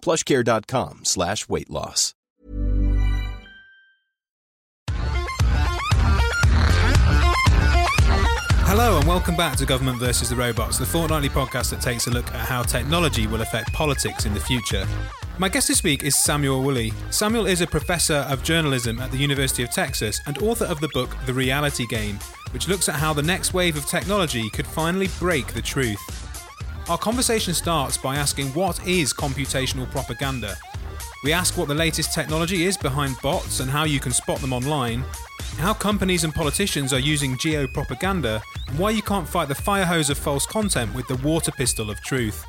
plushcare.com slash weight loss. Hello and welcome back to Government versus the Robots, the fortnightly podcast that takes a look at how technology will affect politics in the future. My guest this week is Samuel Woolley. Samuel is a professor of journalism at the University of Texas and author of the book The Reality Game, which looks at how the next wave of technology could finally break the truth. Our conversation starts by asking what is computational propaganda. We ask what the latest technology is behind bots and how you can spot them online, how companies and politicians are using geo propaganda, and why you can't fight the fire hose of false content with the water pistol of truth.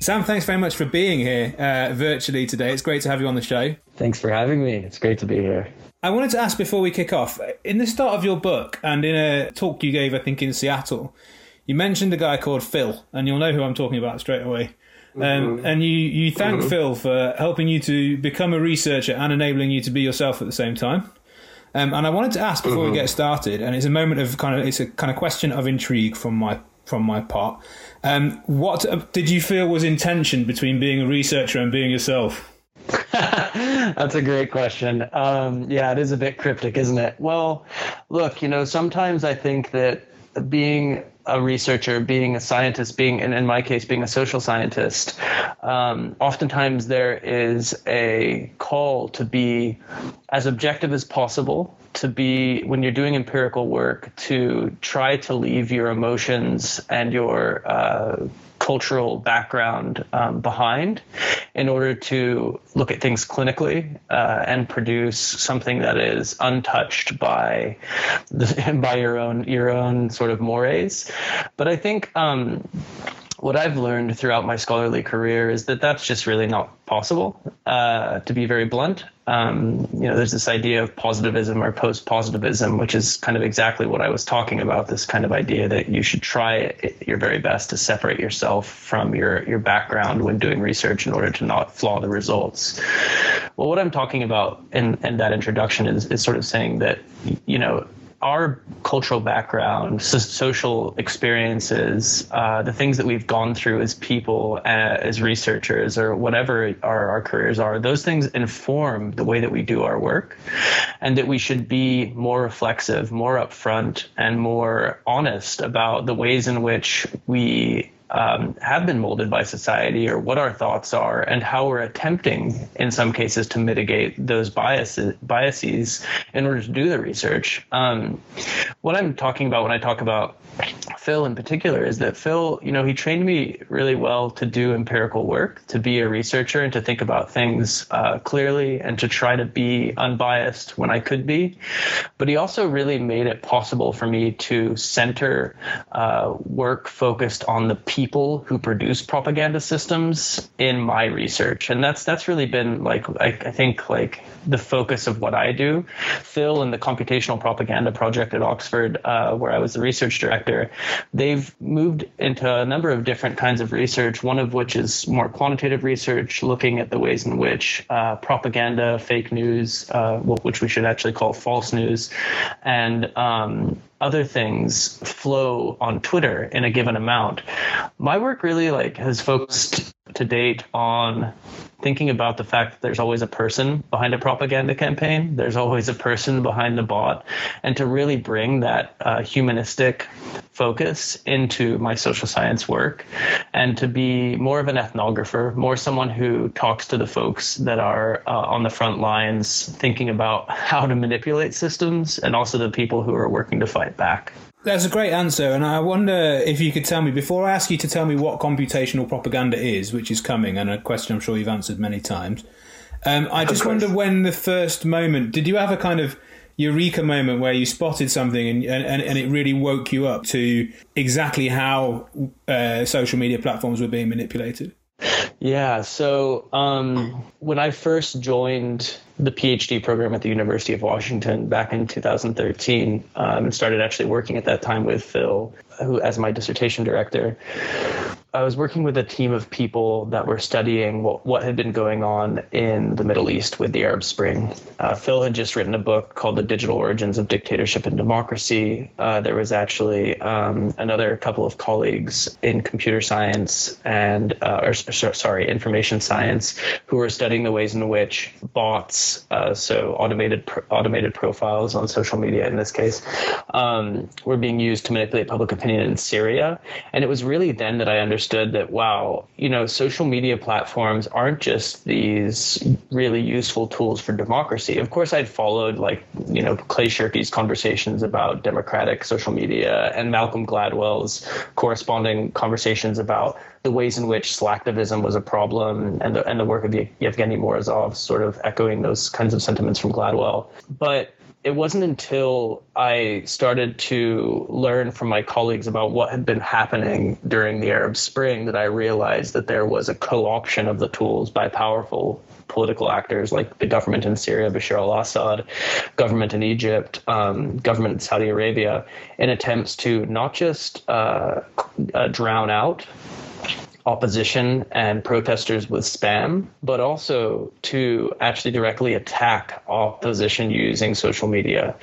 Sam, thanks very much for being here uh, virtually today. It's great to have you on the show. Thanks for having me. It's great to be here. I wanted to ask before we kick off in the start of your book and in a talk you gave, I think, in Seattle, you mentioned a guy called Phil, and you'll know who I'm talking about straight away. Um, and you, you thank Phil for helping you to become a researcher and enabling you to be yourself at the same time. Um, and I wanted to ask before we get started, and it's a moment of kind of it's a kind of question of intrigue from my from my part. Um, what uh, did you feel was intention between being a researcher and being yourself? That's a great question. Um, yeah, it is a bit cryptic, isn't it? Well, look, you know, sometimes I think that being a researcher, being a scientist, being, and in my case, being a social scientist, um, oftentimes there is a call to be as objective as possible, to be, when you're doing empirical work, to try to leave your emotions and your uh, cultural background um, behind in order to look at things clinically uh, and produce something that is untouched by the, by your own your own sort of mores. But I think. Um, what I've learned throughout my scholarly career is that that's just really not possible. Uh, to be very blunt, um, you know, there's this idea of positivism or post-positivism, which is kind of exactly what I was talking about. This kind of idea that you should try your very best to separate yourself from your your background when doing research in order to not flaw the results. Well, what I'm talking about in, in that introduction is, is sort of saying that, you know, our cultural background, so social experiences, uh, the things that we've gone through as people, uh, as researchers, or whatever our, our careers are, those things inform the way that we do our work, and that we should be more reflexive, more upfront, and more honest about the ways in which we um, have been molded by society or what our thoughts are and how we're attempting in some cases to mitigate those biases biases in order to do the research um, what i'm talking about when i talk about Phil in particular is that Phil, you know, he trained me really well to do empirical work, to be a researcher and to think about things uh, clearly and to try to be unbiased when I could be. But he also really made it possible for me to center uh, work focused on the people who produce propaganda systems in my research, and that's that's really been like I, I think like the focus of what I do. Phil and the Computational Propaganda Project at Oxford, uh, where I was the research director, they've moved into a number of different kinds of research, one of which is more quantitative research, looking at the ways in which uh, propaganda, fake news, uh, which we should actually call false news, and um, other things flow on Twitter in a given amount. My work really like has focused to date on thinking about the fact that there's always a person behind a propaganda campaign, there's always a person behind the bot, and to really bring that uh, humanistic focus into my social science work and to be more of an ethnographer, more someone who talks to the folks that are uh, on the front lines thinking about how to manipulate systems and also the people who are working to fight back. That's a great answer, and I wonder if you could tell me before I ask you to tell me what computational propaganda is, which is coming, and a question I'm sure you've answered many times. Um, I just wonder when the first moment did you have a kind of eureka moment where you spotted something and, and, and it really woke you up to exactly how uh, social media platforms were being manipulated? Yeah. So um, when I first joined the PhD program at the University of Washington back in 2013 um, and started actually working at that time with Phil, who as my dissertation director, I was working with a team of people that were studying what, what had been going on in the Middle East with the Arab Spring. Uh, Phil had just written a book called The Digital Origins of Dictatorship and Democracy. Uh, there was actually um, another couple of colleagues in computer science and, uh, or sorry, information science, who were studying the ways in which bots, uh, so automated automated profiles on social media in this case, um, were being used to manipulate public opinion in Syria. And it was really then that I understood understood that wow, you know, social media platforms aren't just these really useful tools for democracy. Of course, I'd followed like you know Clay Shirky's conversations about democratic social media and Malcolm Gladwell's corresponding conversations about the ways in which slacktivism was a problem and the, and the work of Yevgeny Morozov sort of echoing those kinds of sentiments from Gladwell. But it wasn't until I started to learn from my colleagues about what had been happening during the Arab Spring that I realized that there was a co option of the tools by powerful political actors like the government in Syria, Bashar al Assad, government in Egypt, um, government in Saudi Arabia, in attempts to not just uh, uh, drown out opposition and protesters with spam, but also to actually directly attack opposition using social media.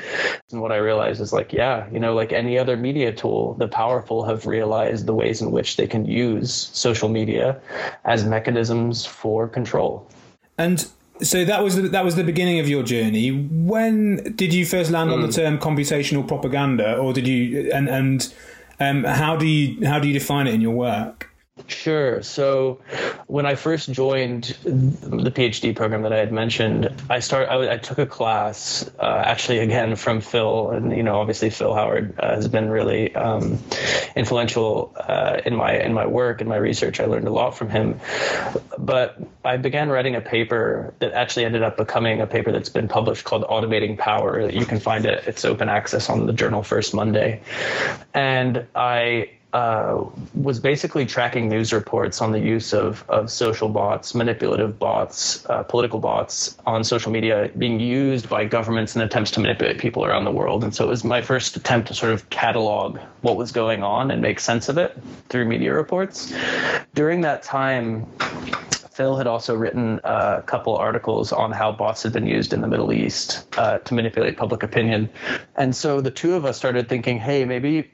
And what I realized is like, yeah, you know, like any other media tool, the powerful have realized the ways in which they can use social media as mechanisms for control. And so that was the, that was the beginning of your journey. When did you first land mm. on the hmm. term computational propaganda, or did you and and um, how do you how do you define it in your work? Sure. So when I first joined the PhD program that I had mentioned, I start I, I took a class uh, actually again from Phil, and you know obviously Phil Howard uh, has been really um, influential uh, in my in my work and my research. I learned a lot from him, but I began writing a paper that actually ended up becoming a paper that's been published called "Automating Power." You can find it; it's open access on the journal First Monday, and I uh, was basically tracking news reports on the use of, of social bots, manipulative bots, uh, political bots on social media being used by governments in attempts to manipulate people around the world. And so it was my first attempt to sort of catalog what was going on and make sense of it through media reports. During that time, Phil had also written a couple articles on how bots had been used in the Middle East uh, to manipulate public opinion. And so the two of us started thinking, hey, maybe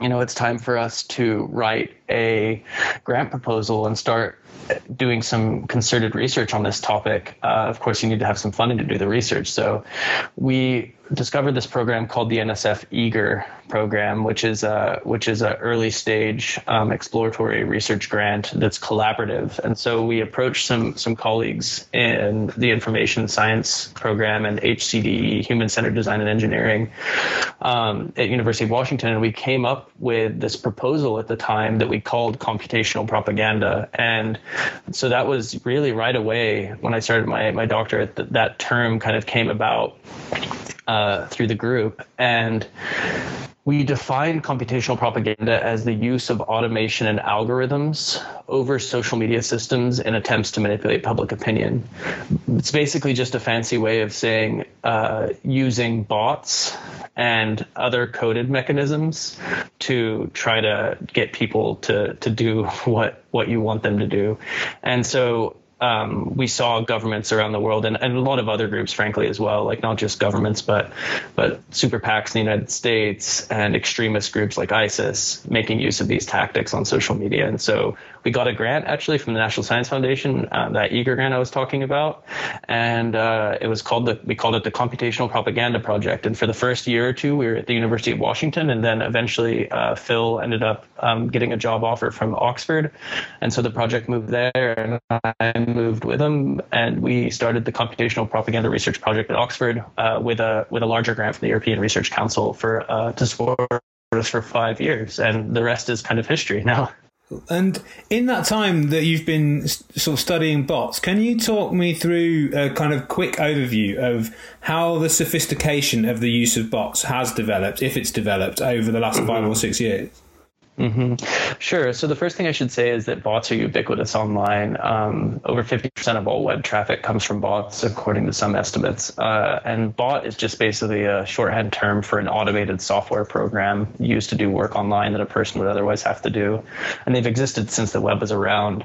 you know, it's time for us to write a grant proposal and start doing some concerted research on this topic. Uh, of course, you need to have some funding to do the research. So we discovered this program called the NSF Eager program, which is a which is a early stage um, exploratory research grant that's collaborative. And so we approached some some colleagues in the information science program and HCD, human centered design and engineering, um, at University of Washington, and we came up with this proposal at the time that we called computational propaganda. And so that was really right away when I started my my doctorate that that term kind of came about uh, through the group. And we define computational propaganda as the use of automation and algorithms over social media systems in attempts to manipulate public opinion. It's basically just a fancy way of saying uh, using bots and other coded mechanisms to try to get people to, to do what, what you want them to do. And so um, we saw governments around the world and, and a lot of other groups, frankly, as well, like not just governments, but but super PACs in the United States and extremist groups like ISIS making use of these tactics on social media. And so we got a grant actually from the National Science Foundation, uh, that eager grant I was talking about, and uh, it was called the we called it the Computational Propaganda Project. And for the first year or two, we were at the University of Washington, and then eventually uh, Phil ended up um, getting a job offer from Oxford, and so the project moved there, and I moved with him, and we started the Computational Propaganda Research Project at Oxford uh, with a with a larger grant from the European Research Council for uh, to support us for five years, and the rest is kind of history now. And in that time that you've been sort of studying bots, can you talk me through a kind of quick overview of how the sophistication of the use of bots has developed, if it's developed, over the last five mm-hmm. or six years? Mm-hmm. Sure. So the first thing I should say is that bots are ubiquitous online. Um, over 50% of all web traffic comes from bots, according to some estimates. Uh, and bot is just basically a shorthand term for an automated software program used to do work online that a person would otherwise have to do. And they've existed since the web was around.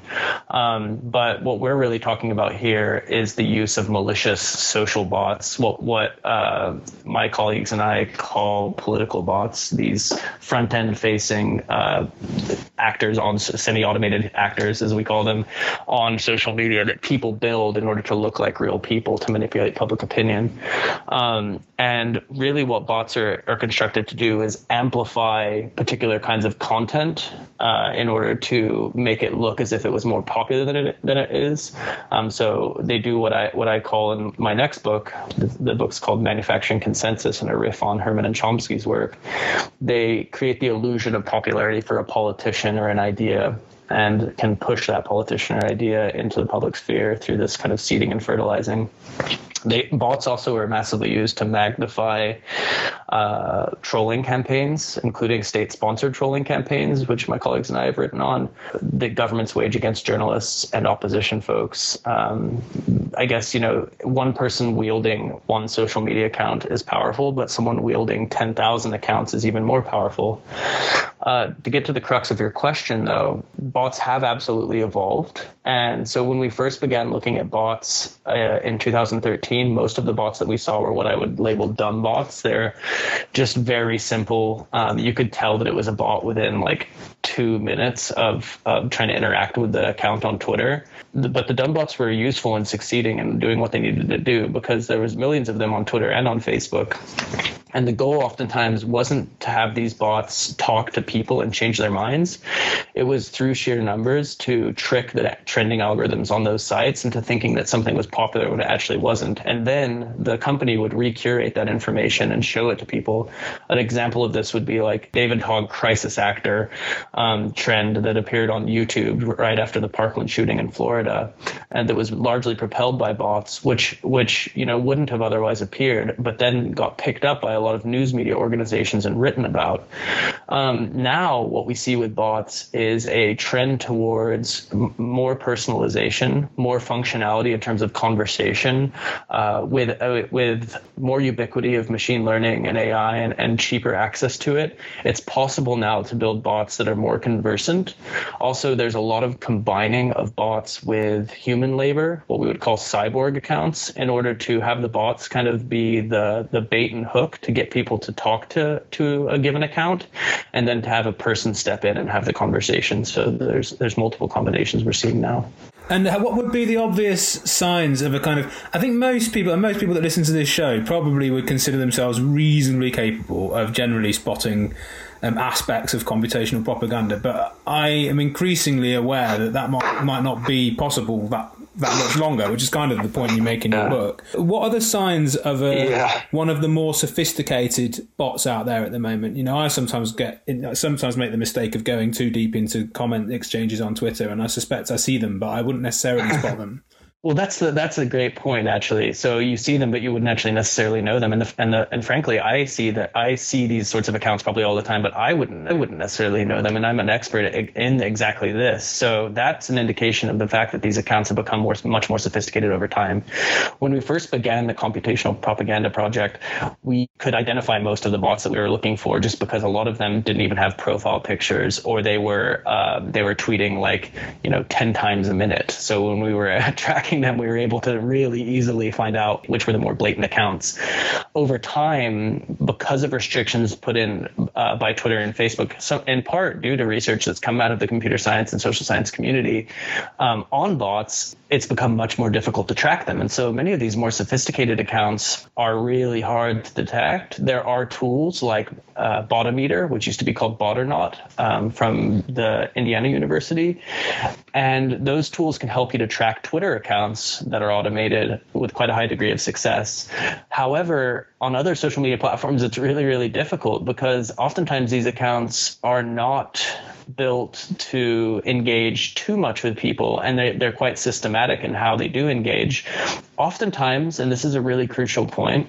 Um, but what we're really talking about here is the use of malicious social bots, what, what uh, my colleagues and I call political bots, these front end facing uh, uh, actors on semi-automated actors, as we call them, on social media that people build in order to look like real people to manipulate public opinion. Um, and really, what bots are, are constructed to do is amplify particular kinds of content uh, in order to make it look as if it was more popular than it than it is. Um, so they do what I what I call in my next book. The, the book's called Manufacturing Consensus, and a riff on Herman and Chomsky's work. They create the illusion of popularity for a politician or an idea and can push that politician or idea into the public sphere through this kind of seeding and fertilizing. They, bots also are massively used to magnify uh, trolling campaigns, including state-sponsored trolling campaigns, which my colleagues and I have written on. The government's wage against journalists and opposition folks. Um, I guess you know one person wielding one social media account is powerful, but someone wielding ten thousand accounts is even more powerful. Uh, to get to the crux of your question, though, bots have absolutely evolved. And so when we first began looking at bots uh, in 2013, most of the bots that we saw were what I would label dumb bots. They're just very simple. Um, you could tell that it was a bot within like two minutes of, of trying to interact with the account on Twitter. But the dumb bots were useful in succeeding and doing what they needed to do because there was millions of them on Twitter and on Facebook. And the goal oftentimes wasn't to have these bots talk to people and change their minds. It was through sheer numbers to trick the trending algorithms on those sites into thinking that something was popular when it actually wasn't. And then the company would recurate that information and show it to people. An example of this would be like David Hogg crisis actor um, trend that appeared on YouTube right after the Parkland shooting in Florida, and that was largely propelled by bots, which which you know wouldn't have otherwise appeared, but then got picked up by a lot of news media organizations and written about. Um, now, what we see with bots is a trend towards m- more personalization, more functionality in terms of conversation, uh, with uh, with more ubiquity of machine learning and AI and, and cheaper access to it. It's possible now to build bots that are more conversant. Also, there's a lot of combining of bots with human labor, what we would call cyborg accounts, in order to have the bots kind of be the the bait and hook to get people to talk to to a given account, and then to have a person step in and have the conversation. So there's there's multiple combinations we're seeing now. And what would be the obvious signs of a kind of? I think most people, and most people that listen to this show, probably would consider themselves reasonably capable of generally spotting um, aspects of computational propaganda. But I am increasingly aware that that might, might not be possible that that much longer, which is kind of the point you make in your book. What are the signs of a, Yeah. one of the more sophisticated bots out there at the moment? You know, I sometimes get, I sometimes make the mistake of going too deep into comment exchanges on Twitter, and I suspect I see them, but I wouldn't necessarily spot them. Well, that's the that's a great point actually. So you see them, but you wouldn't actually necessarily know them. And the, and the, and frankly, I see that I see these sorts of accounts probably all the time, but I wouldn't I wouldn't necessarily know them. And I'm an expert in exactly this. So that's an indication of the fact that these accounts have become more much more sophisticated over time. When we first began the computational propaganda project, we could identify most of the bots that we were looking for just because a lot of them didn't even have profile pictures or they were uh, they were tweeting like you know ten times a minute. So when we were tracking them, we were able to really easily find out which were the more blatant accounts. Over time, because of restrictions put in uh, by Twitter and Facebook, so in part due to research that's come out of the computer science and social science community um, on bots, it's become much more difficult to track them. And so many of these more sophisticated accounts are really hard to detect. There are tools like uh, Botometer, which used to be called BotOrNot um, from the Indiana University. And those tools can help you to track Twitter accounts that are automated with quite a high degree of success. However, on other social media platforms, it's really, really difficult because oftentimes these accounts are not built to engage too much with people and they, they're quite systematic in how they do engage. Oftentimes, and this is a really crucial point,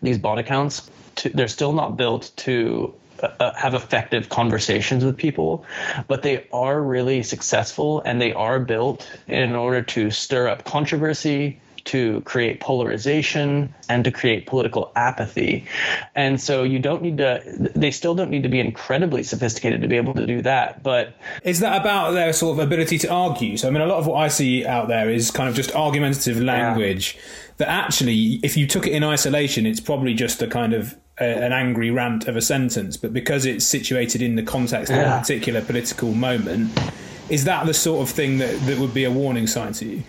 these bot accounts, to, they're still not built to uh, have effective conversations with people, but they are really successful and they are built in order to stir up controversy, to create polarization and to create political apathy. And so you don't need to, they still don't need to be incredibly sophisticated to be able to do that. But is that about their sort of ability to argue? So, I mean, a lot of what I see out there is kind of just argumentative language yeah. that actually, if you took it in isolation, it's probably just a kind of a, an angry rant of a sentence. But because it's situated in the context yeah. of a particular political moment, is that the sort of thing that, that would be a warning sign to you?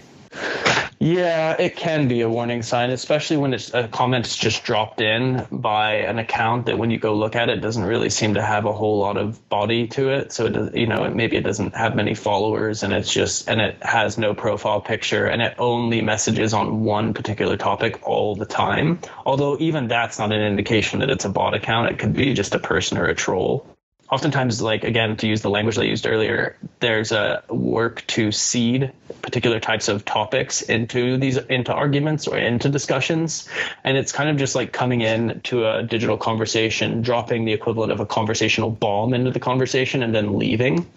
Yeah, it can be a warning sign, especially when it's a comment's just dropped in by an account that when you go look at it doesn't really seem to have a whole lot of body to it. So it, you know, maybe it doesn't have many followers, and it's just and it has no profile picture, and it only messages on one particular topic all the time. Although even that's not an indication that it's a bot account. It could be just a person or a troll oftentimes like again to use the language i used earlier there's a work to seed particular types of topics into these into arguments or into discussions. And it's kind of just like coming in to a digital conversation dropping the equivalent of a conversational bomb into the conversation and then leaving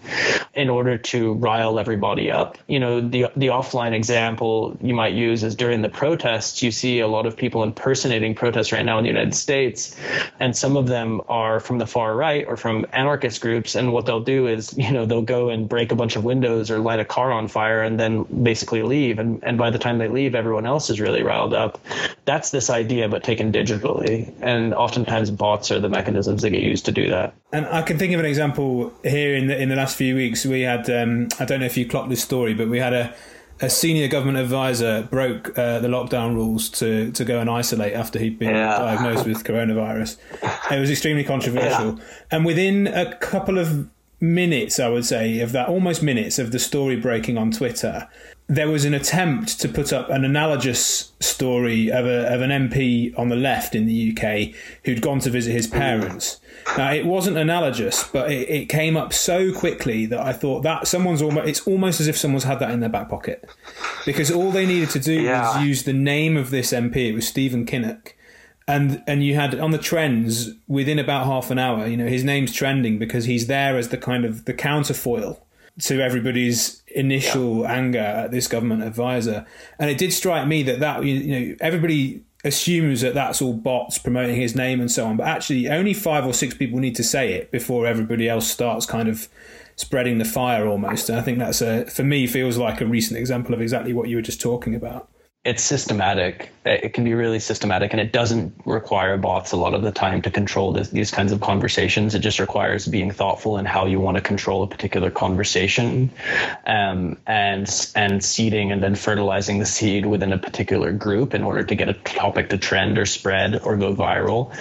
in order to rile everybody up. You know the the offline example you might use is during the protests you see a lot of people impersonating protests right now in the united states. And some of them are from the far right or from anarchist groups and what they'll do is you know they'll go and break a bunch of windows or light a car on fire and then basically leave. And, and by the time they leave everyone else is really riled up. That's this idea but taken digitally. And oftentimes bots are the mechanisms that get used to do that. And i can think of an example here in the in the last few weeks. We had um, i don't know if you clocked this story but we had a a senior government advisor broke uh, the lockdown rules to, to go and isolate after he'd been yeah. diagnosed with coronavirus. It was extremely controversial. Yeah. And within a couple of minutes, I would say, of that almost minutes of the story breaking on Twitter, there was an attempt to put up an analogous story of, a, of an MP on the left in the UK who'd gone to visit his parents. Now, it wasn't analogous, but it, it came up so quickly that I thought that someone's almost, it's almost as if someone's had that in their back pocket. Because all they needed to do yeah. was use the name of this MP, it was Stephen Kinnock. And, and you had on the trends within about half an hour, you know, his name's trending because he's there as the kind of the counterfoil to everybody's initial yeah. anger at this government advisor. And it did strike me that that you know everybody assumes that that's all bots promoting his name and so on, but actually only five or six people need to say it before everybody else starts kind of spreading the fire almost. And I think that's a for me feels like a recent example of exactly what you were just talking about it's systematic. It can be really systematic, and it doesn't require bots a lot of the time to control this, these kinds of conversations. It just requires being thoughtful in how you want to control a particular conversation, um, and and seeding and then fertilizing the seed within a particular group in order to get a topic to trend or spread or go viral.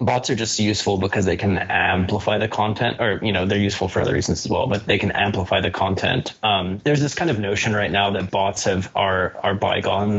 Bots are just useful because they can amplify the content, or you know they're useful for other reasons as well, but they can amplify the content. Um, there's this kind of notion right now that bots have are are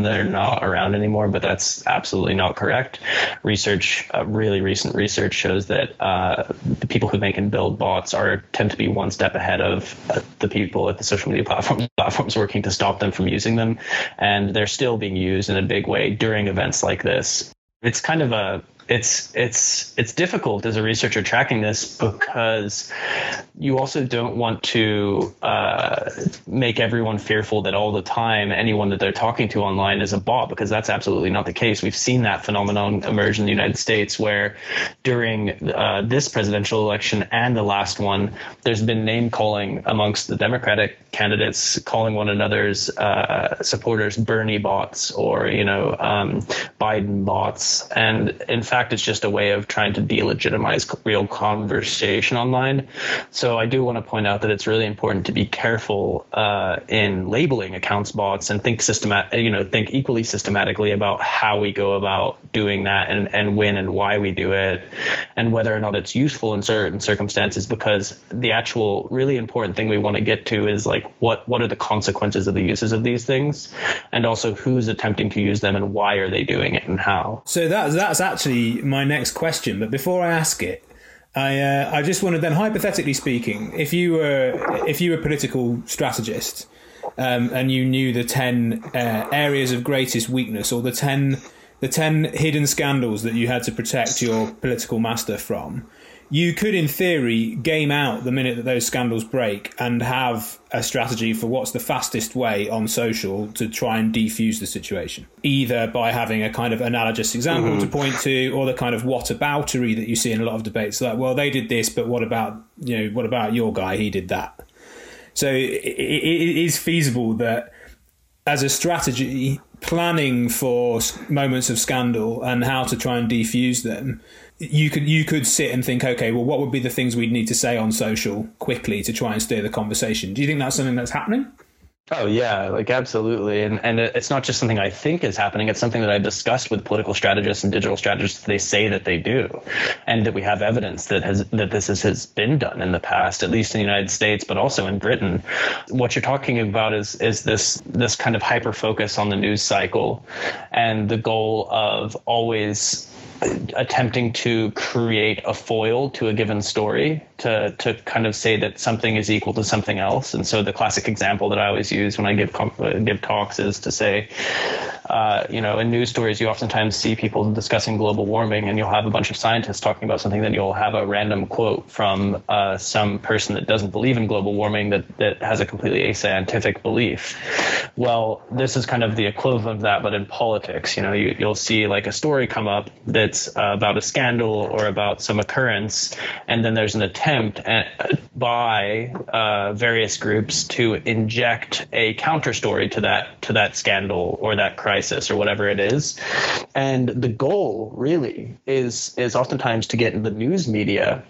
they're not around anymore, but that's absolutely not correct. Research, uh, really recent research shows that uh, the people who make and build bots are tend to be one step ahead of uh, the people at the social media platform, platforms working to stop them from using them, and they're still being used in a big way during events like this. It's kind of a it's it's it's difficult as a researcher tracking this because you also don't want to uh, make everyone fearful that all the time anyone that they're talking to online is a bot because that's absolutely not the case. We've seen that phenomenon emerge in the United States where during uh, this presidential election and the last one, there's been name calling amongst the Democratic candidates, calling one another's uh, supporters Bernie bots or you know um, Biden bots, and in fact fact, it's just a way of trying to delegitimize real conversation online. So I do want to point out that it's really important to be careful uh, in labeling accounts bots and think systemat- you know, think equally systematically about how we go about doing that and, and when and why we do it and whether or not it's useful in certain circumstances because the actual really important thing we want to get to is like what what are the consequences of the uses of these things and also who's attempting to use them and why are they doing it and how. So that that's actually my next question. But before I ask it, I uh, I just wanted then, hypothetically speaking, if you were if you were a political strategist um, and you knew the ten uh, areas of greatest weakness or the ten the ten hidden scandals that you had to protect your political master from, you could, in theory, game out the minute that those scandals break and have a strategy for what's the fastest way on social to try and defuse the situation. Either by having a kind of analogous example mm-hmm. to point to, or the kind of whataboutery that you see in a lot of debates, like, well, they did this, but what about you know, what about your guy? He did that. So it, it is feasible that as a strategy, planning for moments of scandal and how to try and defuse them you could you could sit and think, okay, well, what would be the things we'd need to say on social quickly to try and steer the conversation? Do you think that's something that's happening? Oh yeah, like absolutely, and and it's not just something I think is happening. It's something that I've discussed with political strategists and digital strategists. They say that they do, and that we have evidence that has that this has, has been done in the past, at least in the United States, but also in Britain. What you're talking about is is this this kind of hyper focus on the news cycle, and the goal of always attempting to create a foil to a given story to to kind of say that something is equal to something else. And so the classic example that I always use when I give uh, give talks is to say, uh, you know, in news stories, you oftentimes see people discussing global warming, and you'll have a bunch of scientists talking about something. Then you'll have a random quote from uh, some person that doesn't believe in global warming that that has a completely ascientific belief. Well, this is kind of the equivalent of that, but in politics. You know, you, you'll see like a story come up that's uh, about a scandal or about some occurrence, and then there's an attempt at, uh, by uh, various groups to inject a counter story to that to that scandal or that crisis crisis or whatever it is. And the goal really is is oftentimes to get in the news media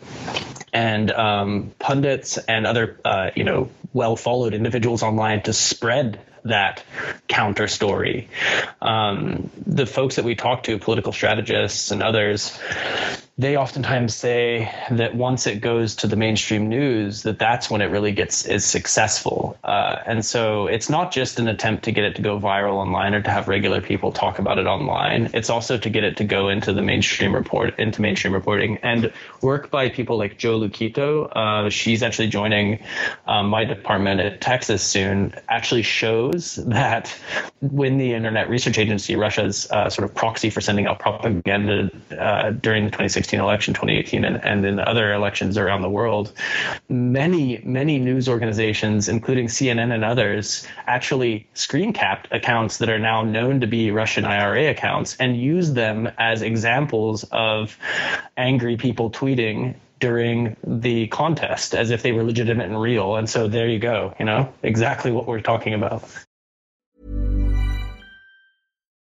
and um, pundits and other uh, you know well followed individuals online to spread that counter story. Um, the folks that we talk to, political strategists and others, they oftentimes say that once it goes to the mainstream news, that that's when it really gets is successful. Uh, and so it's not just an attempt to get it to go viral online or to have regular people talk about it online. It's also to get it to go into the mainstream report, into mainstream reporting, and work by people like Jo Lukito. Uh, she's actually joining um, my department at Texas soon. Actually shows that when the Internet Research Agency, Russia's uh, sort of proxy for sending out propaganda uh, during the 2016 2016 election, 2018, and, and in other elections around the world, many, many news organizations, including CNN and others, actually screen capped accounts that are now known to be Russian IRA accounts and use them as examples of angry people tweeting during the contest as if they were legitimate and real. And so there you go, you know, exactly what we're talking about.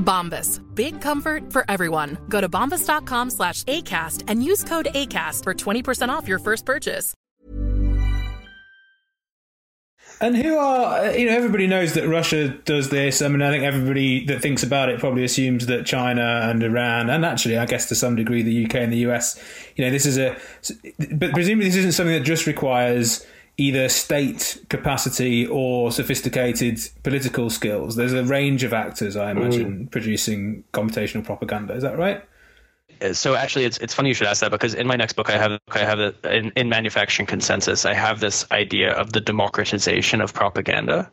Bombas. Big comfort for everyone. Go to bombas.com slash ACAST and use code ACAST for 20% off your first purchase. And who are uh, you know everybody knows that Russia does this. I mean, I think everybody that thinks about it probably assumes that China and Iran, and actually, I guess to some degree, the UK and the US. You know, this is a, but presumably this isn't something that just requires either state capacity or sophisticated political skills. There's a range of actors, I imagine, mm. producing computational propaganda. Is that right? Uh, so actually it's it's funny you should ask that because in my next book I have I have a, in, in manufacturing consensus I have this idea of the democratization of propaganda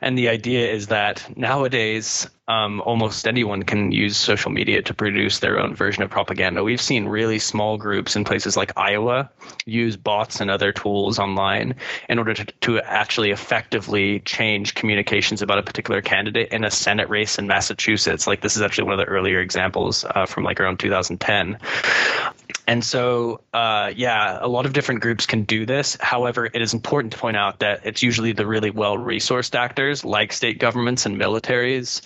and the idea is that nowadays um, almost anyone can use social media to produce their own version of propaganda. We've seen really small groups in places like Iowa use bots and other tools online in order to, to actually effectively change communications about a particular candidate in a Senate race in Massachusetts. Like this is actually one of the earlier examples uh, from like around 2010. And so, uh, yeah, a lot of different groups can do this. However, it is important to point out that it's usually the really well resourced actors like state governments and militaries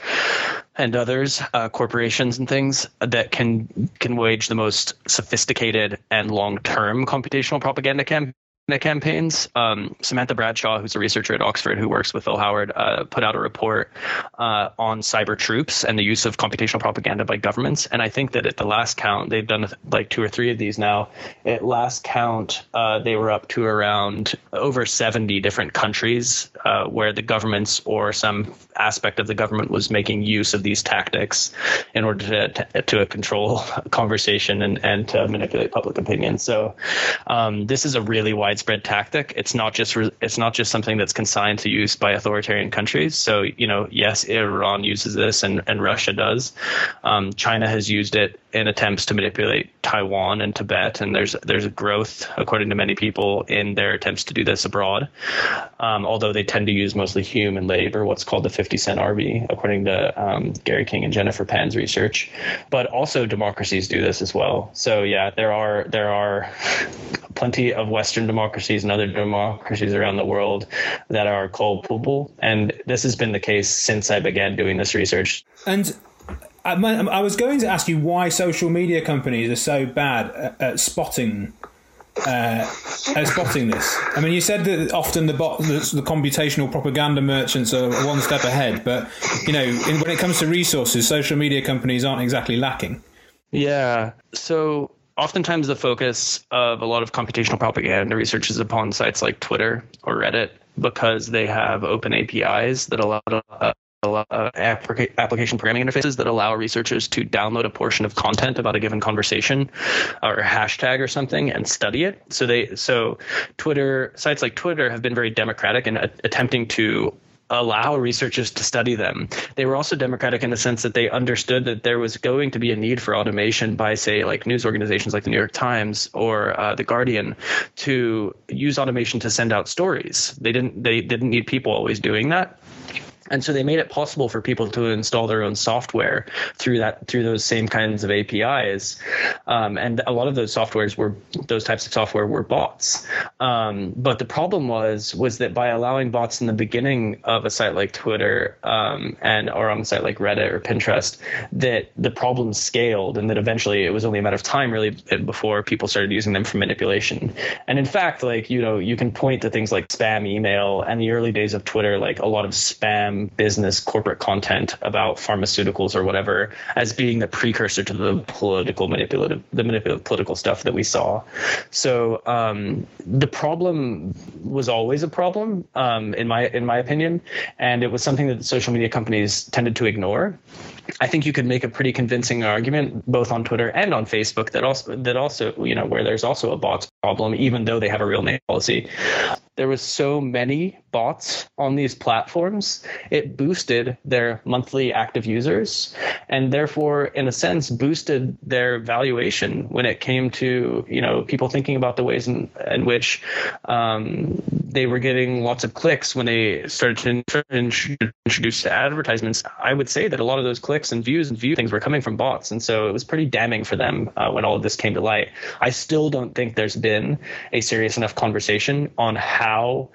and others, uh, corporations and things that can can wage the most sophisticated and long term computational propaganda campaigns campaigns. Um, Samantha Bradshaw, who's a researcher at Oxford who works with Phil Howard, uh, put out a report uh, on cyber troops and the use of computational propaganda by governments. And I think that at the last count, they've done like two or three of these now. At last count, uh, they were up to around over 70 different countries uh, where the governments or some aspect of the government was making use of these tactics in order to, to, control conversation and, and to manipulate public opinion. So um, this is a really widespread tactic. It's not just re- it's not just something that's consigned to use by authoritarian countries. So you know, yes, Iran uses this and, and Russia does. Um, China has used it in attempts to manipulate Taiwan and Tibet, and there's there's a growth, according to many people, in their attempts to do this abroad. Um, although they tend to use mostly human labor, what's called the 50 cent army, according to um, Gary King and Jennifer Pan's research. But also democracies do this as well. So yeah, there are there are plenty of Western democracies and other democracies around the world that are culpable, and this has been the case since I began doing this research. And I, was going to ask you why social media companies are so bad at, at spotting uh, at spotting this. I mean, you said that often the, bot, the, the computational propaganda merchants are one step ahead, but you know, in, when it comes to resources, social media companies aren't exactly lacking. Yeah. So oftentimes the focus of a lot of computational propaganda research is upon sites like Twitter or Reddit because they have open APIs that allow uh, application programming interfaces that allow researchers to download a portion of content about a given conversation or hashtag or something and study it. So they so Twitter sites like Twitter have been very democratic in attempting to allow researchers to study them. They were also democratic in the sense that they understood that there was going to be a need for automation by, say, like news organizations like the New York Times or uh, the Guardian to use automation to send out stories. They didn't they didn't need people always doing that. And so they made it possible for people to install their own software through that through those same kinds of APIs. Um, and a lot of those softwares were those types of software were bots. Um, but the problem was was that by allowing bots in the beginning of a site like Twitter um, and or on a site like Reddit or Pinterest, that the problem scaled and that eventually it was only a matter of time really before people started using them for manipulation. And in fact, like you know, you can point to things like spam email and the early days of Twitter, like a lot of spam business corporate content about pharmaceuticals or whatever as being the precursor to the political manipulative the manipulative political stuff that we saw. So um, the problem was always a problem um, in my in my opinion, and it was something that social media companies tended to ignore. I think you could make a pretty convincing argument both on Twitter and on Facebook that also that also you know where there's also a bots problem even though they have a real name policy there was so many bots on these platforms it boosted their monthly active users and therefore in a sense boosted their valuation when it came to you know people thinking about the ways in, in which um, they were getting lots of clicks when they started to introduce advertisements i would say that a lot of those clicks and views and view things were coming from bots and so it was pretty damning for them uh, when all of this came to light i still don't think there's been a serious enough conversation on how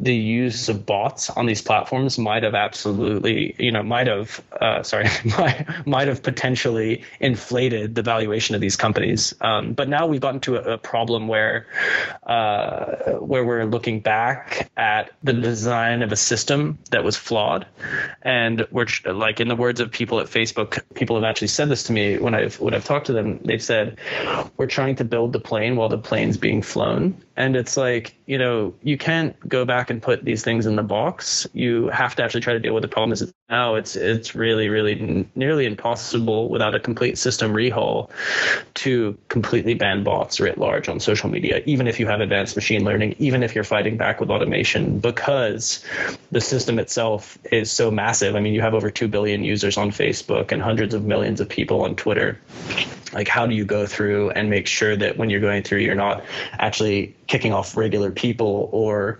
the use of bots on these platforms might have absolutely, you know, might have, uh, sorry, might, might have potentially inflated the valuation of these companies. Um, but now we've gotten to a, a problem where, uh, where we're looking back at the design of a system that was flawed, and we're like, in the words of people at Facebook, people have actually said this to me when I've when I've talked to them. They've said, "We're trying to build the plane while the plane's being flown," and it's like, you know, you can't go back and put these things in the box. You have to actually try to deal with the problem as now. It's it's really really nearly impossible without a complete system rehaul to completely ban bots writ large on social media, even if you have advanced machine learning, even if you're fighting back with automation, because the system itself is so massive. I mean, you have over two billion users on Facebook and hundreds of millions of people on Twitter like how do you go through and make sure that when you're going through you're not actually kicking off regular people or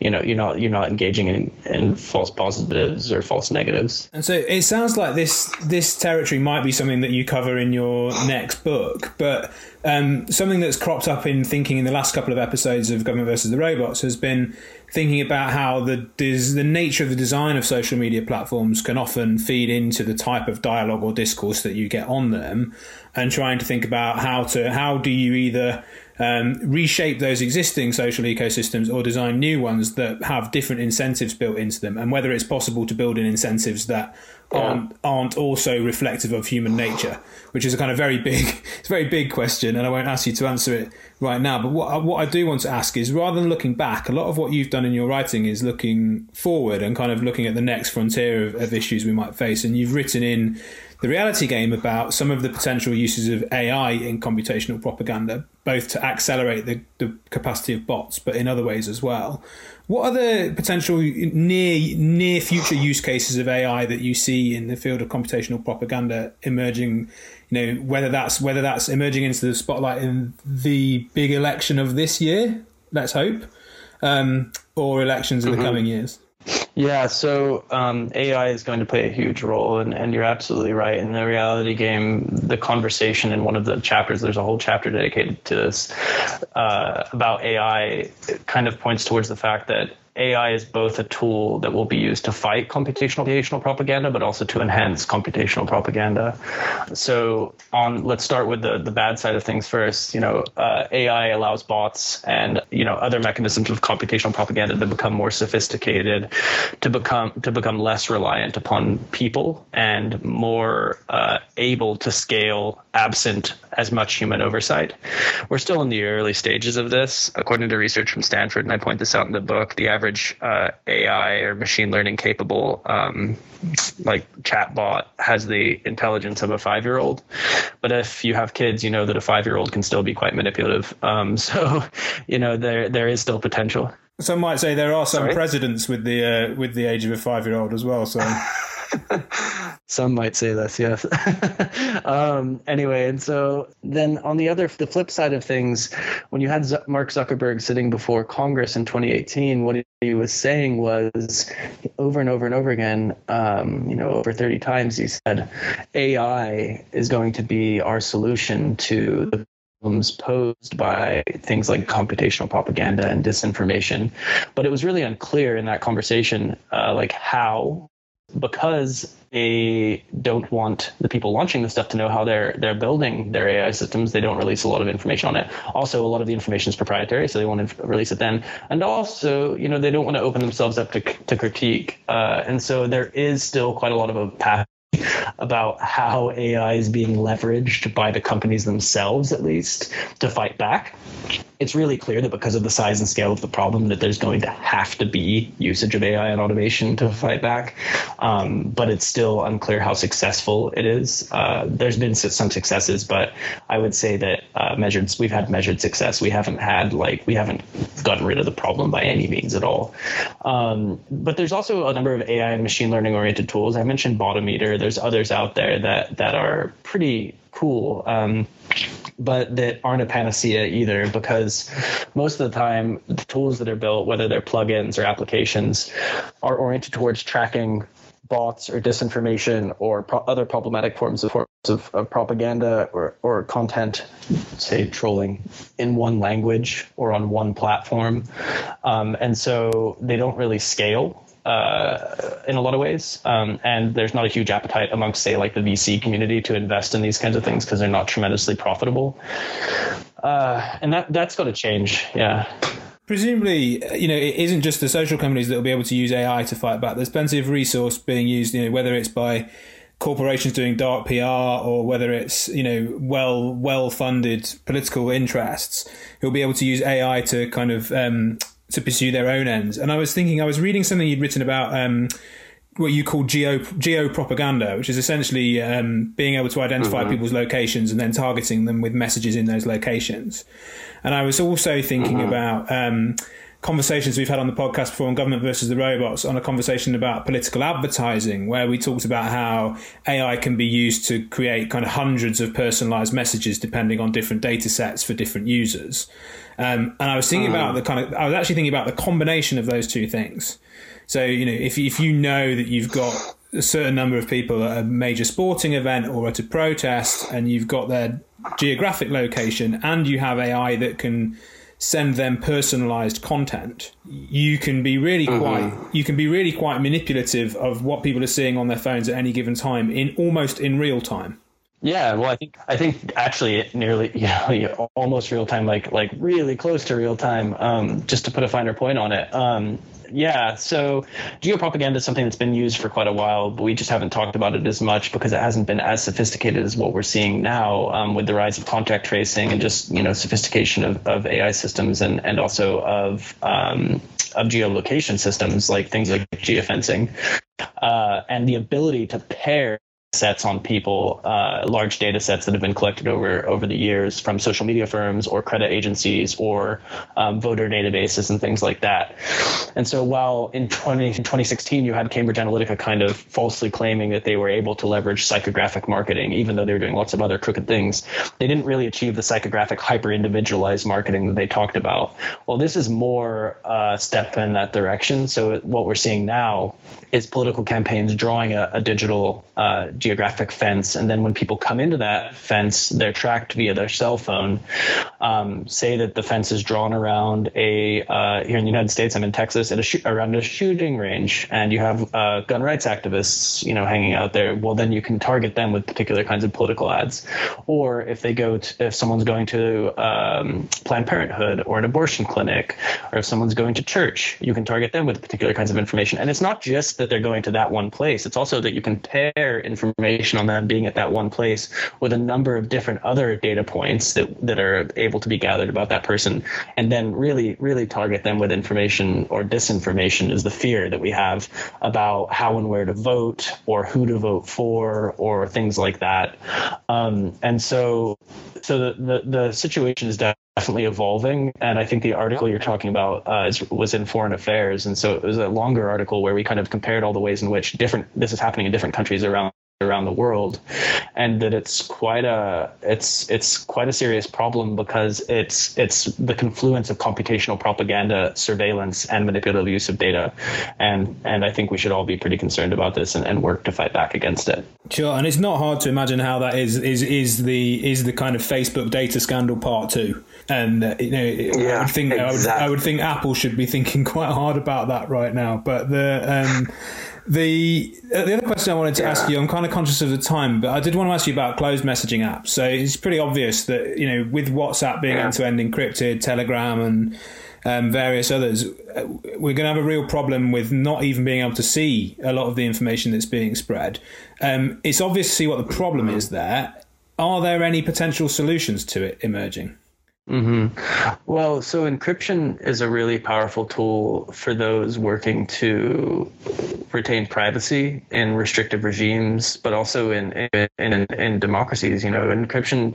you know you're not you're not engaging in, in false positives or false negatives? And so it sounds like this this territory might be something that you cover in your next book but um, something that's cropped up in thinking in the last couple of episodes of government versus the robots has been thinking about how the the nature of the design of social media platforms can often feed into the type of dialogue or discourse that you get on them, and trying to think about how to how do you either um, reshape those existing social ecosystems or design new ones that have different incentives built into them, and whether it's possible to build in incentives that aren't aren't also reflective of human nature, which is a kind of very big, it's a very big question, and I won't ask you to answer it right now. But what what I do want to ask is, rather than looking back, a lot of what you've done in your writing is looking forward and kind of looking at the next frontier of, of issues we might face, and you've written in the reality game about some of the potential uses of AI in computational propaganda, both to accelerate the, the capacity of bots, but in other ways as well. What are the potential near near future use cases of AI that you see in the field of computational propaganda emerging? You know, whether that's whether that's emerging into the spotlight in the big election of this year, let's hope, um, or elections in mm-hmm. the coming years. Yeah, so um, AI is going to play a huge role, and, and you're absolutely right. In the reality game, the conversation in one of the chapters, there's a whole chapter dedicated to this uh, about AI, kind of points towards the fact that AI is both a tool that will be used to fight computational computational propaganda, but also to enhance computational propaganda. So, on let's start with the the bad side of things first. You know, uh, AI allows bots and you know other mechanisms of computational propaganda to become more sophisticated, to become to become less reliant upon people and more uh, able to scale absent as much human oversight. We're still in the early stages of this, according to research from Stanford, and I point this out in the book. The average uh, AI or machine learning capable, um, like chatbot, has the intelligence of a five year old. But if you have kids, you know that a five year old can still be quite manipulative. Um, so, you know, there there is still potential. Some might say there are some Sorry? presidents with the uh, with the age of a five year old as well. So. Some might say this, yes. um, anyway, and so then on the other, the flip side of things, when you had Z- Mark Zuckerberg sitting before Congress in 2018, what he was saying was over and over and over again, um, you know, over 30 times, he said, AI is going to be our solution to the problems posed by things like computational propaganda and disinformation. But it was really unclear in that conversation, uh, like how because they don't want the people launching the stuff to know how they're they're building their AI systems. They don't release a lot of information on it. Also, a lot of the information is proprietary, so they want to release it then. And also, you know, they don't want to open themselves up to to critique. Uh, and so there is still quite a lot of a path about how AI is being leveraged by the companies themselves, at least, to fight back. It's really clear that because of the size and scale of the problem, that there's going to have to be usage of AI and automation to fight back. Um, but it's still unclear how successful it is. Uh, there's been some successes, but I would say that uh, measured, we've had measured success. We haven't had like we haven't gotten rid of the problem by any means at all. Um, but there's also a number of AI and machine learning oriented tools. I mentioned Botometer. There's others out there that that are pretty cool. Um, but that aren't a panacea either because most of the time the tools that are built whether they're plugins or applications are oriented towards tracking bots or disinformation or pro- other problematic forms of forms of, of, propaganda or, or content, say trolling, in one language or on one platform, um, and so they don't really scale. Uh, in a lot of ways, um, and there's not a huge appetite amongst, say, like the VC community to invest in these kinds of things because they're not tremendously profitable, uh, and that that's got to change. Yeah. Presumably, you know, it isn't just the social companies that will be able to use AI to fight back. There's plenty of resource being used, you know, whether it's by corporations doing dark PR or whether it's, you know, well well funded political interests who'll be able to use AI to kind of um, to pursue their own ends. And I was thinking, I was reading something you'd written about. Um, what you call geo geo propaganda, which is essentially um, being able to identify mm-hmm. people's locations and then targeting them with messages in those locations. And I was also thinking mm-hmm. about um, conversations we've had on the podcast before on government versus the robots on a conversation about political advertising where we talked about how AI can be used to create kind of hundreds of personalized messages depending on different data sets for different users. Um, and I was thinking mm. about the kind of, I was actually thinking about the combination of those two things. So, you know, if, if you know that you've got a certain number of people at a major sporting event or at a protest and you've got their geographic location and you have AI that can send them personalized content, you can be really mm-hmm. quite you can be really quite manipulative of what people are seeing on their phones at any given time in almost in real time. Yeah, well, I think I think actually nearly you know almost real time, like like really close to real time. Um, just to put a finer point on it, um, yeah. So geopropaganda is something that's been used for quite a while, but we just haven't talked about it as much because it hasn't been as sophisticated as what we're seeing now um, with the rise of contact tracing and just you know sophistication of, of AI systems and and also of um, of geolocation systems like things like geofencing uh, and the ability to pair sets on people, uh, large data sets that have been collected over over the years from social media firms or credit agencies or um, voter databases and things like that. And so while in 20, 2016 you had Cambridge Analytica kind of falsely claiming that they were able to leverage psychographic marketing, even though they were doing lots of other crooked things, they didn't really achieve the psychographic hyper individualized marketing that they talked about. Well, this is more a uh, step in that direction. So what we're seeing now is political campaigns drawing a, a digital uh, geographic fence, and then when people come into that fence, they're tracked via their cell phone. Um, say that the fence is drawn around a uh, here in the United States. I'm in Texas at a sh- around a shooting range, and you have uh, gun rights activists, you know, hanging out there. Well, then you can target them with particular kinds of political ads, or if they go to, if someone's going to um, Planned Parenthood or an abortion clinic, or if someone's going to church, you can target them with particular kinds of information. And it's not just that they're going to that one place; it's also that you can pair information on them being at that one place with a number of different other data points that, that are able to be gathered about that person. And then really really target them with information or disinformation is the fear that we have about how and where to vote or who to vote for or things like that. Um, and so so the, the, the situation is definitely evolving. And I think the article you're talking about uh, is, was in Foreign Affairs, and so it was a longer article where we kind of compared all the ways in which different this is happening in different countries around around the world and that it's quite a it's it's quite a serious problem because it's it's the confluence of computational propaganda surveillance and manipulative use of data. And and I think we should all be pretty concerned about this and, and work to fight back against it. Sure and it's not hard to imagine how that is is is the is the kind of Facebook data scandal part two. And uh, you know yeah, I would think exactly. I, would, I would think Apple should be thinking quite hard about that right now. But the um the uh, the other question I wanted to yeah. ask you, I'm kind of conscious of the time, but I did want to ask you about closed messaging apps. So it's pretty obvious that you know with WhatsApp being end to end encrypted, Telegram and um, various others, uh, we're going to have a real problem with not even being able to see a lot of the information that's being spread. Um, it's obvious to see what the problem is there. Are there any potential solutions to it emerging? Mm-hmm. Well, so encryption is a really powerful tool for those working to retain privacy in restrictive regimes, but also in in, in, in democracies. You know, encryption,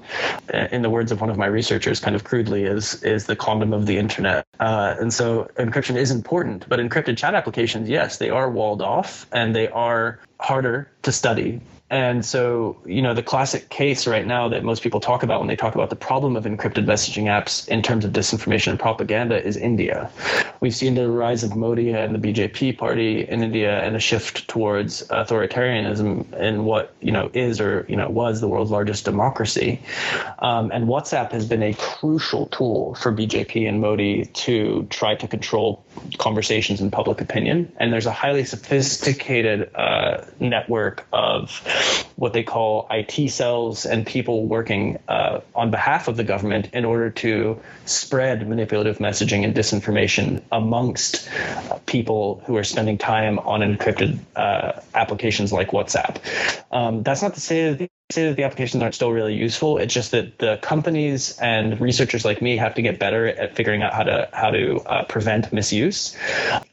uh, in the words of one of my researchers, kind of crudely, is is the condom of the internet. Uh, and so encryption is important, but encrypted chat applications, yes, they are walled off and they are harder to study and so, you know, the classic case right now that most people talk about when they talk about the problem of encrypted messaging apps in terms of disinformation and propaganda is India. We've seen the rise of Modi and the BJP party in India and a shift towards authoritarianism in what, you know, is or, you know, was the world's largest democracy. Um, and WhatsApp has been a crucial tool for BJP and Modi to try to control conversations and public opinion. And there's a highly sophisticated uh, network of what they call IT cells and people working uh, on behalf of the government in order to spread manipulative messaging and disinformation amongst people who are spending time on encrypted uh, applications like WhatsApp. Um, that's not to say that say that the applications aren't still really useful. It's just that the companies and researchers like me have to get better at figuring out how to how to uh, prevent misuse.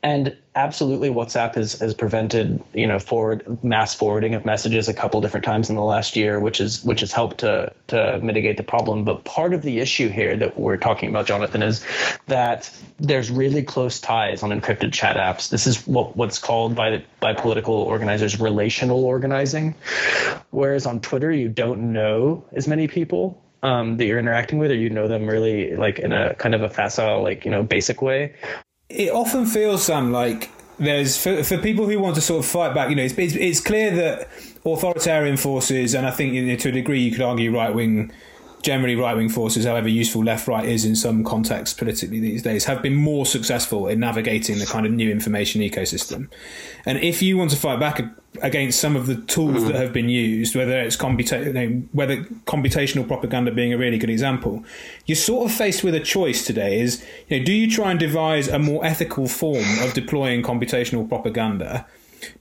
And absolutely, WhatsApp has, has prevented you know forward mass forwarding of messages a couple different times in the last year, which is which has helped to to mitigate the problem. But part of the issue here that we're talking about, Jonathan, is that there's really close ties on encrypted chat apps. This is what what's called by by political organizers relational organizing, whereas on Twitter you don't know as many people um, that you're interacting with, or you know them really like in a kind of a facile, like you know, basic way. It often feels, Sam, like there's for, for people who want to sort of fight back. You know, it's, it's, it's clear that authoritarian forces, and I think you know, to a degree you could argue right wing generally right wing forces, however useful left right is in some contexts politically these days, have been more successful in navigating the kind of new information ecosystem. And if you want to fight back against some of the tools that have been used, whether it's computa- whether computational propaganda being a really good example, you're sort of faced with a choice today: is you know, do you try and devise a more ethical form of deploying computational propaganda?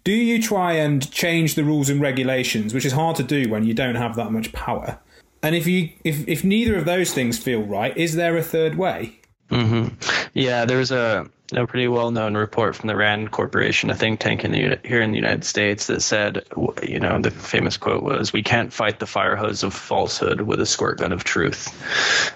Do you try and change the rules and regulations, which is hard to do when you don't have that much power? And if you if if neither of those things feel right, is there a third way? Mm-hmm. Yeah, there's a a pretty well known report from the Rand Corporation, a think tank in the, here in the United States, that said, you know, the famous quote was, "We can't fight the fire hose of falsehood with a squirt gun of truth."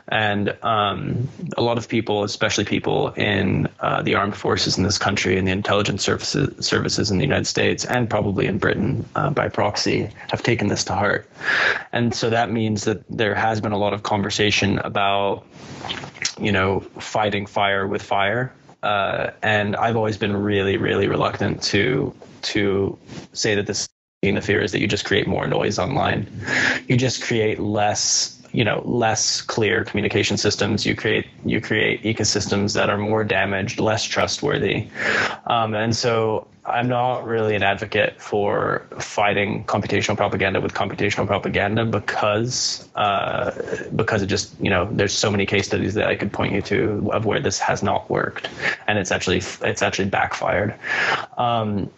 And um, a lot of people, especially people in uh, the armed forces in this country and the intelligence services services in the United States and probably in Britain uh, by proxy, have taken this to heart. And so that means that there has been a lot of conversation about, you know, fighting fire with fire uh, and I've always been really, really reluctant to to say that this being the fear is that you just create more noise online. You just create less you know less clear communication systems you create you create ecosystems that are more damaged less trustworthy um, and so I'm not really an advocate for fighting computational propaganda with computational propaganda because uh, because it just you know there's so many case studies that I could point you to of where this has not worked. And it's actually it's actually backfired. Um,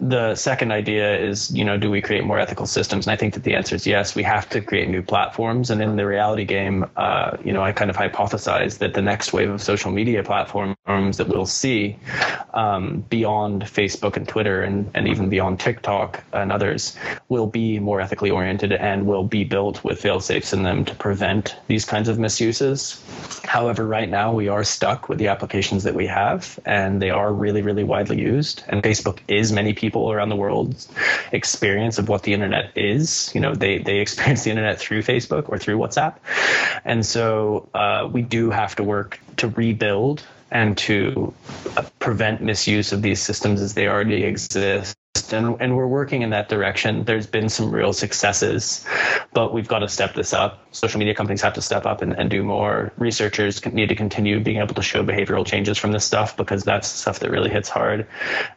the second idea is you know do we create more ethical systems? And I think that the answer is yes. We have to create new platforms. And in the reality game uh, you know I kind of hypothesize that the next wave of social media platforms that we'll see um, beyond Facebook and Twitter and, and even beyond TikTok and others will be more ethically oriented and will be built with fail safes in them to prevent these kinds of misuses. However, right now we are stuck with the applications that we have, and they are really, really widely used. And Facebook is many people around the world's experience of what the internet is. You know, they, they experience the internet through Facebook or through WhatsApp. And so uh, we do have to work to rebuild and to prevent misuse of these systems as they already exist and, and we're working in that direction. There's been some real successes, but we've got to step this up. Social media companies have to step up and, and do more. Researchers need to continue being able to show behavioral changes from this stuff because that's stuff that really hits hard.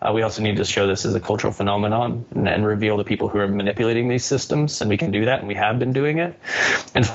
Uh, we also need to show this as a cultural phenomenon and, and reveal the people who are manipulating these systems, and we can do that, and we have been doing it. And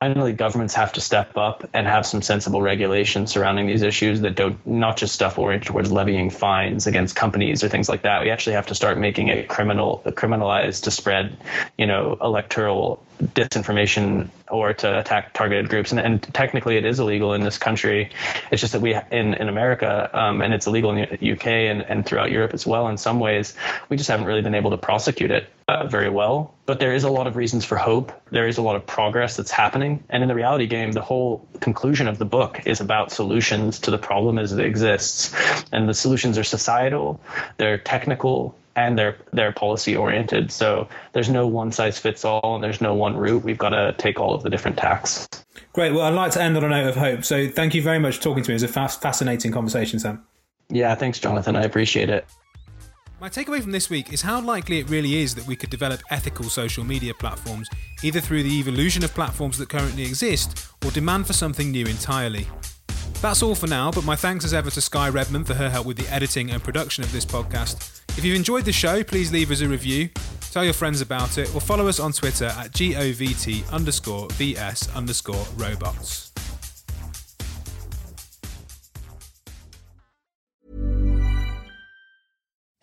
finally, governments have to step up and have some sensible regulation surrounding these issues that don't not just stuff oriented towards levying fines against companies or things like that. We actually have to start making it criminal criminalized to spread, you know, electoral disinformation or to attack targeted groups. And, and, technically, it is illegal in this country. It's just that we in in America, um, and it's illegal in the UK and, and throughout Europe as well. In some ways, we just haven't really been able to prosecute it uh, very well. But there is a lot of reasons for hope. There is a lot of progress that's happening. And in the reality game, the whole conclusion of the book is about solutions to the problem as it exists. And the solutions are societal, they're technical, and they're they're policy oriented. So there's no one size fits all, and there's no one route. We've got to take all of the different tacks. Great. Well, I'd like to end on a note of hope. So thank you very much for talking to me. It was a fast, fascinating conversation, Sam. Yeah, thanks, Jonathan. I appreciate it. My takeaway from this week is how likely it really is that we could develop ethical social media platforms, either through the evolution of platforms that currently exist or demand for something new entirely. That's all for now, but my thanks as ever to Sky Redman for her help with the editing and production of this podcast. If you've enjoyed the show, please leave us a review, tell your friends about it, or follow us on Twitter at govt underscore vs underscore robots.